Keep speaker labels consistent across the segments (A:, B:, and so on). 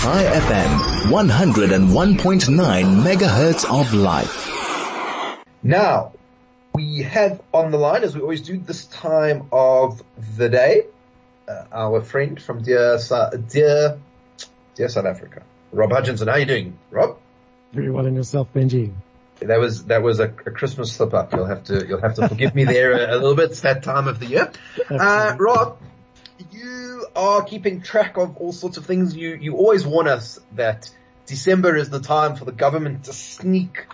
A: Chai FM, 101.9 megahertz of life.
B: Now, we have on the line, as we always do this time of the day, uh, our friend from dear, dear, dear South Africa, Rob Hutchinson. How are you doing, Rob?
C: Very well in yourself, Benji.
B: That was that was a, a, Christmas slip up. You'll have to you'll have to forgive me there a, a little bit. It's that time of the year. Uh, Rob, you are keeping track of all sorts of things. You you always warn us that December is the time for the government to sneak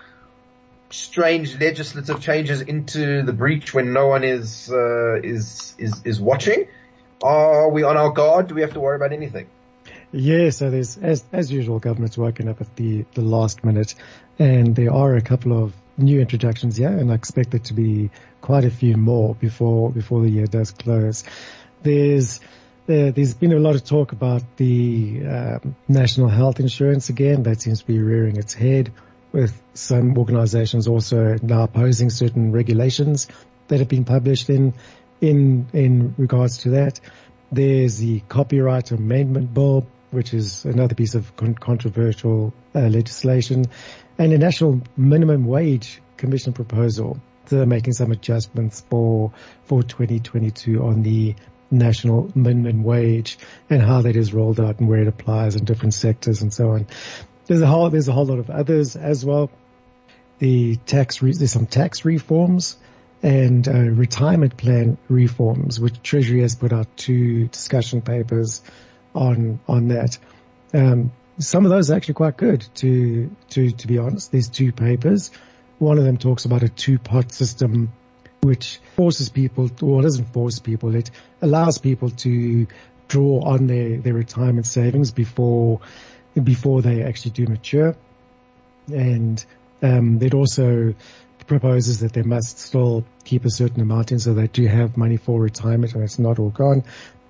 B: strange legislative changes into the breach when no one is uh, is is is watching. Are we on our guard? Do we have to worry about anything?
C: Yeah, so there's, as, as usual, government's working up at the, the last minute and there are a couple of new introductions here and I expect there to be quite a few more before, before the year does close. There's, there, has been a lot of talk about the um, national health insurance again. That seems to be rearing its head with some organizations also now opposing certain regulations that have been published in, in, in regards to that. There's the copyright amendment bill which is another piece of con- controversial uh, legislation, and a national minimum wage commission proposal. They're making some adjustments for for 2022 on the national minimum wage and how that is rolled out and where it applies in different sectors and so on. There's a whole there's a whole lot of others as well. The tax re- there's some tax reforms and uh, retirement plan reforms, which Treasury has put out two discussion papers on on that. Um, some of those are actually quite good to to to be honest. There's two papers. One of them talks about a two-pot system, which forces people, or doesn't force people, it allows people to draw on their, their retirement savings before before they actually do mature. And um, it also proposes that they must still keep a certain amount in so they do have money for retirement and it's not all gone.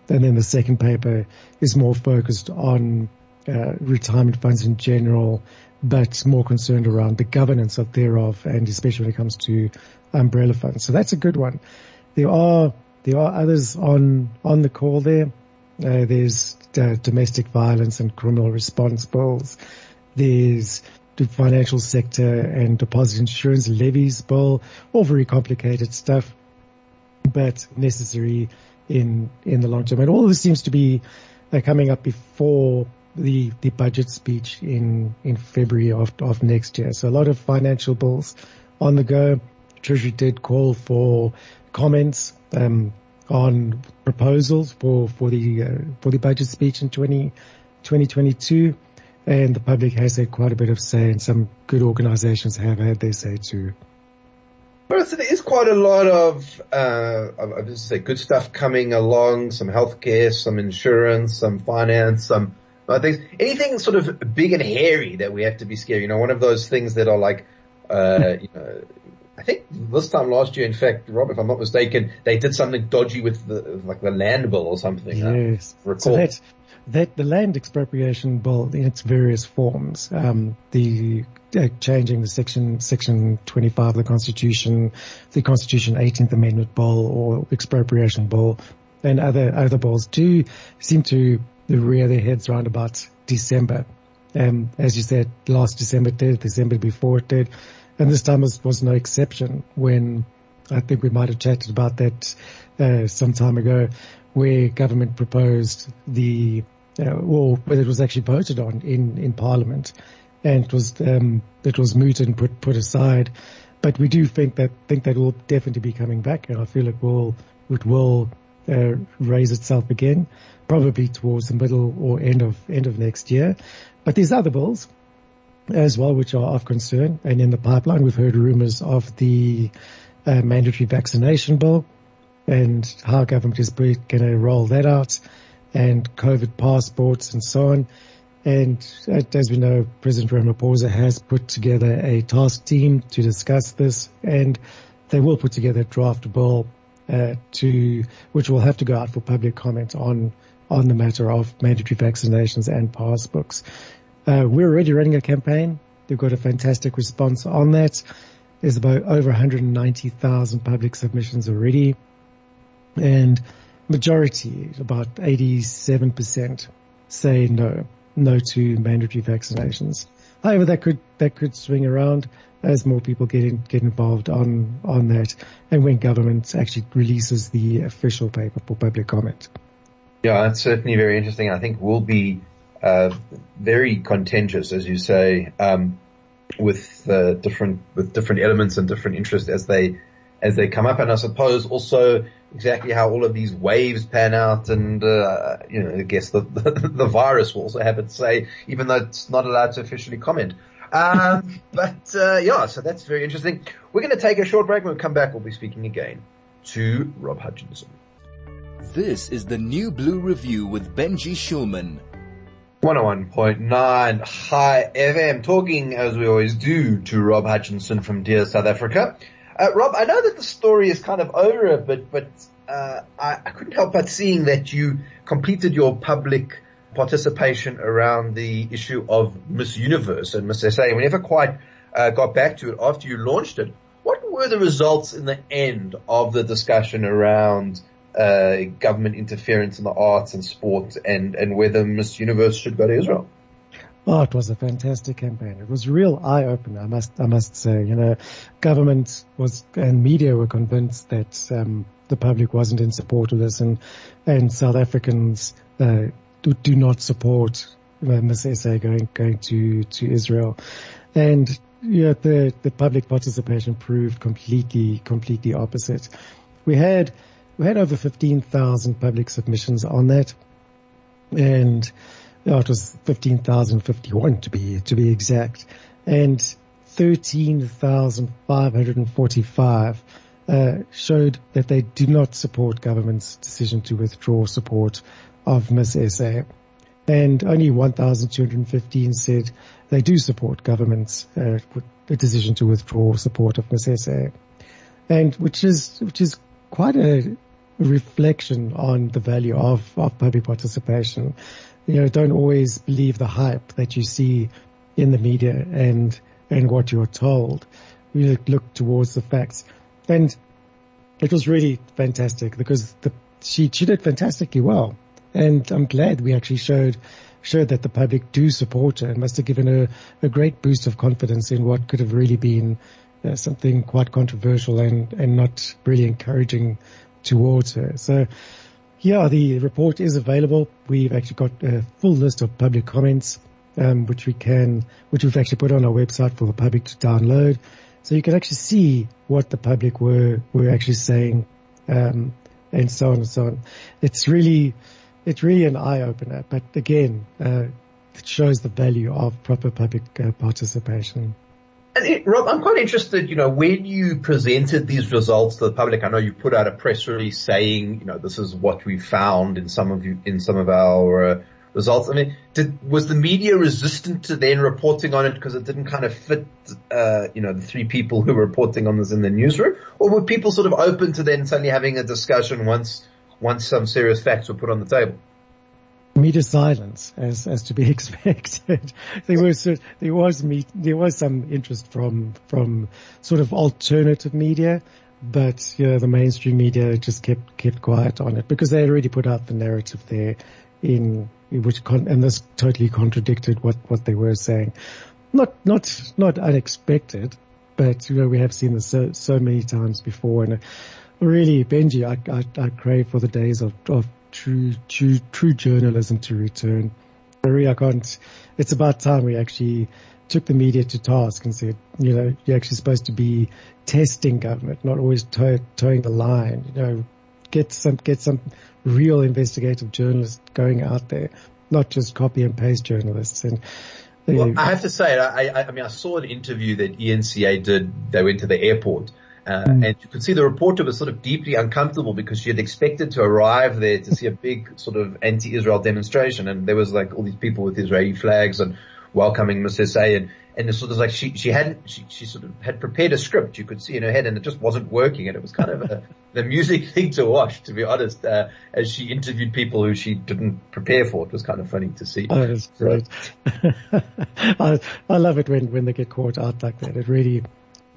C: And then the second paper is more focused on uh, retirement funds in general, but more concerned around the governance of thereof, and especially when it comes to umbrella funds. So that's a good one. There are there are others on on the call there. Uh, there's uh, domestic violence and criminal response bills. There's the financial sector and deposit insurance levies bill. All very complicated stuff, but necessary in in the long term. And all this seems to be uh, coming up before the the budget speech in in February of of next year. So a lot of financial bills on the go. Treasury did call for comments um, on proposals for for the uh, for the budget speech in 20, 2022. And the public has had quite a bit of say, and some good organisations have had their say too.
B: But there is quite a lot of, uh, I just say good stuff coming along, some healthcare, some insurance, some finance, some uh, things, anything sort of big and hairy that we have to be scared. You know, one of those things that are like, uh, you know, I think this time last year, in fact, Rob, if I'm not mistaken, they did something dodgy with the, like the land bill or something.
C: Yes. So that's, that the land expropriation bill in its various forms, um, the uh, changing the section section 25 of the Constitution, the Constitution 18th Amendment bill or expropriation bill, and other other bills do seem to rear their heads around about December. Um, as you said, last December did, December before it did, and this time was, was no exception. When I think we might have chatted about that uh, some time ago, where government proposed the uh, or whether it was actually voted on in, in Parliament, and it was um, it was mooted and put put aside. But we do think that think that will definitely be coming back, and I feel it will it will uh, raise itself again, probably towards the middle or end of end of next year. But there's other bills as well which are of concern, and in the pipeline we've heard rumours of the uh, mandatory vaccination bill and how government is going to roll that out and COVID passports and so on. And as we know, President Ramaphosa has put together a task team to discuss this and they will put together a draft bill uh, to, which will have to go out for public comment on, on the matter of mandatory vaccinations and passbooks. Uh, we're already running a campaign. We've got a fantastic response on that. There's about over 190,000 public submissions already. And majority, about 87%, say no. no to mandatory vaccinations. However, that could that could swing around as more people get in, get involved on on that, and when government actually releases the official paper for public comment.
B: Yeah, that's certainly very interesting. I think will be uh, very contentious, as you say, um, with uh, different with different elements and different interests as they as they come up. And I suppose also exactly how all of these waves pan out and, uh, you know, I guess the, the, the, virus will also have its say, even though it's not allowed to officially comment. Um, but, uh, yeah, so that's very interesting. We're going to take a short break. When we come back, we'll be speaking again to Rob Hutchinson.
A: This is the New Blue Review with Benji Shulman.
B: 101.9 Chai FM, talking as we always do to Rob Hutchinson from Dear South Africa. Uh, Rob, I know that the story is kind of over a bit, but uh, I, I, couldn't help but seeing that you completed your public participation around the issue of Miss Universe and Miss SA. We never quite uh, got back to it after you launched it. What were the results in the end of the discussion around uh, government interference in the arts and sport and, and whether Miss Universe should go to Israel?
C: Oh, it was a fantastic campaign. It was a real eye opener. I must, I must say, you know, government was and media were convinced that um, the public wasn't in support of this, and and South Africans uh, do, do not support uh, Ms. SA going going to to Israel, and yeah, the the public participation proved completely completely opposite. We had we had over fifteen thousand public submissions on that, and no, it was 15,051 to be, to be exact. And 13,545 uh, showed that they do not support government's decision to withdraw support of Miss SA. And only 1,215 said they do support government's uh, decision to withdraw support of Miss SA. And which is, which is quite a reflection on the value of, of public participation you know, don't always believe the hype that you see in the media and, and what you're told. You look towards the facts. And it was really fantastic because the, she, she did fantastically well. And I'm glad we actually showed, showed that the public do support her and must have given her a great boost of confidence in what could have really been uh, something quite controversial and, and not really encouraging towards her. So, yeah, the report is available. We've actually got a full list of public comments, um, which we can, which we've actually put on our website for the public to download. So you can actually see what the public were, were actually saying, um, and so on and so on. It's really, it's really an eye opener, but again, uh, it shows the value of proper public uh, participation.
B: Rob, I'm quite interested, you know, when you presented these results to the public, I know you put out a press release saying, you know, this is what we found in some of you, in some of our uh, results. I mean, did, was the media resistant to then reporting on it because it didn't kind of fit, uh, you know, the three people who were reporting on this in the newsroom? Or were people sort of open to then suddenly having a discussion once, once some serious facts were put on the table?
C: Media silence as as to be expected. there was there was me, there was some interest from from sort of alternative media, but you know, the mainstream media just kept kept quiet on it because they already put out the narrative there in which con- and this totally contradicted what what they were saying. Not not not unexpected, but you know we have seen this so so many times before and. Really, Benji, I, I, I crave for the days of, of true, true, true journalism to return. Maria, I can't, it's about time we actually took the media to task and said, you know, you're actually supposed to be testing government, not always toe, toeing the line, you know, get some, get some real investigative journalists going out there, not just copy and paste journalists. And
B: well, I have to say, I, I, I mean, I saw an interview that eNCA did. They went to the airport uh, mm. And you could see the reporter was sort of deeply uncomfortable because she had expected to arrive there to see a big sort of anti-Israel demonstration, and there was like all these people with Israeli flags and welcoming Miss SA. And, and it's sort of like she she hadn't she, she sort of had prepared a script you could see in her head, and it just wasn't working, and it was kind of a, the music thing to watch, to be honest. Uh, as she interviewed people who she didn't prepare for, it was kind of funny to see.
C: Oh, great. I I love it when when they get caught out like that. It really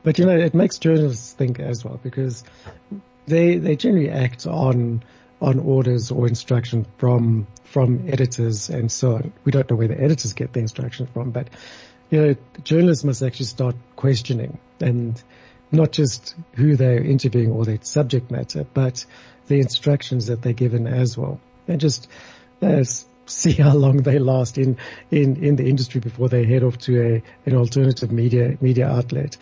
C: but you know, it makes journalists think as well because they they generally act on on orders or instruction from from editors and so on. We don't know where the editors get the instructions from, but you know, journalists must actually start questioning and not just who they're interviewing or their subject matter, but the instructions that they're given as well. And just uh, see how long they last in, in, in the industry before they head off to a, an alternative media, media outlet.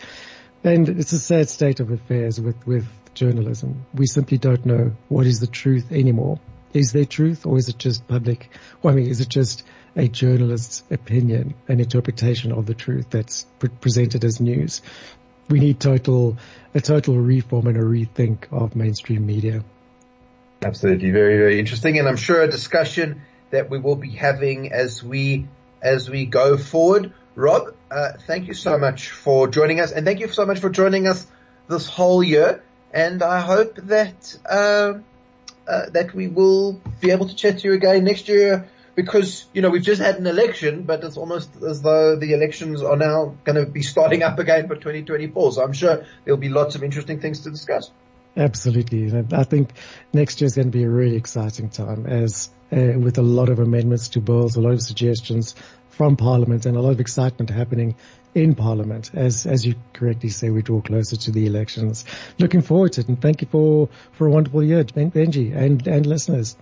C: And it's a sad state of affairs with, with journalism. We simply don't know what is the truth anymore. Is there truth or is it just public? Well, I mean, is it just a journalist's opinion, an interpretation of the truth that's pre- presented as news? We need total, a total reform and a rethink of mainstream media.
B: Absolutely. Very, very interesting. And I'm sure a discussion that we will be having as we, as we go forward. Rob, uh, thank you so much for joining us and thank you so much for joining us this whole year. And I hope that, uh, uh, that we will be able to chat to you again next year because, you know, we've just had an election, but it's almost as though the elections are now going to be starting up again for 2024. So I'm sure there'll be lots of interesting things to discuss.
C: Absolutely. I think next year is going to be a really exciting time as uh, with a lot of amendments to bills, a lot of suggestions from Parliament and a lot of excitement happening in Parliament as, as you correctly say, we draw closer to the elections. Looking forward to it and thank you for, for a wonderful year, Benji and, and listeners.